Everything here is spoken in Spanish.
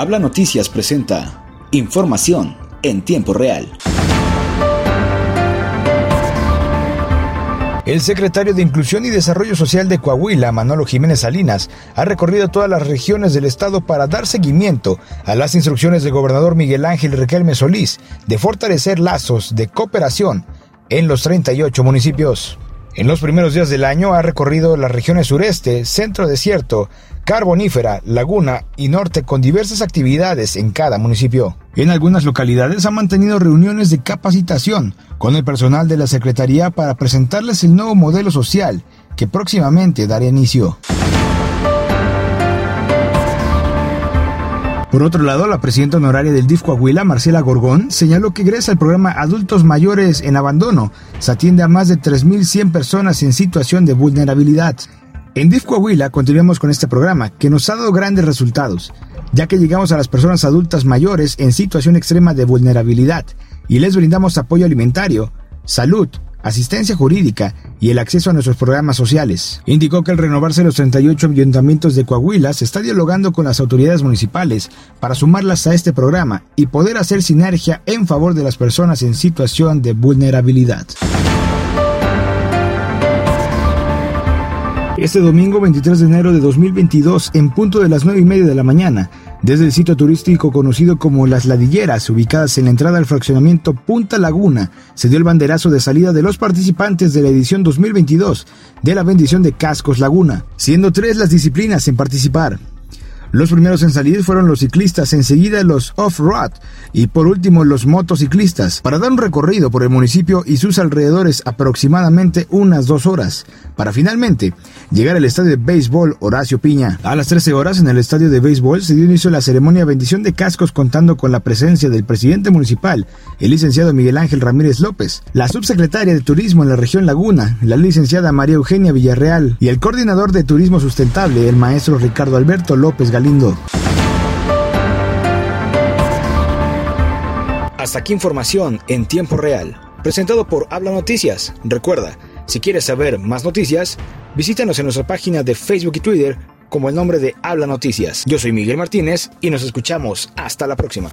Habla Noticias presenta información en tiempo real. El secretario de Inclusión y Desarrollo Social de Coahuila, Manolo Jiménez Salinas, ha recorrido todas las regiones del estado para dar seguimiento a las instrucciones del gobernador Miguel Ángel Riquelme Solís de fortalecer lazos de cooperación en los 38 municipios. En los primeros días del año ha recorrido las regiones sureste, centro desierto, carbonífera, laguna y norte con diversas actividades en cada municipio. En algunas localidades ha mantenido reuniones de capacitación con el personal de la Secretaría para presentarles el nuevo modelo social que próximamente dará inicio. Por otro lado, la presidenta honoraria del DIF Coahuila, Marcela Gorgón, señaló que gracias al programa Adultos Mayores en Abandono, se atiende a más de 3.100 personas en situación de vulnerabilidad. En DIF Coahuila continuamos con este programa, que nos ha dado grandes resultados, ya que llegamos a las personas adultas mayores en situación extrema de vulnerabilidad y les brindamos apoyo alimentario, salud, asistencia jurídica y el acceso a nuestros programas sociales. Indicó que al renovarse los 38 ayuntamientos de Coahuila se está dialogando con las autoridades municipales para sumarlas a este programa y poder hacer sinergia en favor de las personas en situación de vulnerabilidad. Este domingo 23 de enero de 2022, en punto de las 9 y media de la mañana, desde el sitio turístico conocido como Las Ladilleras, ubicadas en la entrada al fraccionamiento Punta Laguna, se dio el banderazo de salida de los participantes de la edición 2022 de la bendición de Cascos Laguna, siendo tres las disciplinas en participar. Los primeros en salir fueron los ciclistas, enseguida los off-road y por último los motociclistas, para dar un recorrido por el municipio y sus alrededores aproximadamente unas dos horas, para finalmente llegar al estadio de béisbol Horacio Piña. A las 13 horas en el estadio de béisbol se dio inicio la ceremonia bendición de cascos contando con la presencia del presidente municipal, el licenciado Miguel Ángel Ramírez López, la subsecretaria de Turismo en la región Laguna, la licenciada María Eugenia Villarreal y el coordinador de Turismo Sustentable, el maestro Ricardo Alberto López lindo. Hasta aquí información en tiempo real, presentado por Habla Noticias. Recuerda, si quieres saber más noticias, visítanos en nuestra página de Facebook y Twitter como el nombre de Habla Noticias. Yo soy Miguel Martínez y nos escuchamos hasta la próxima.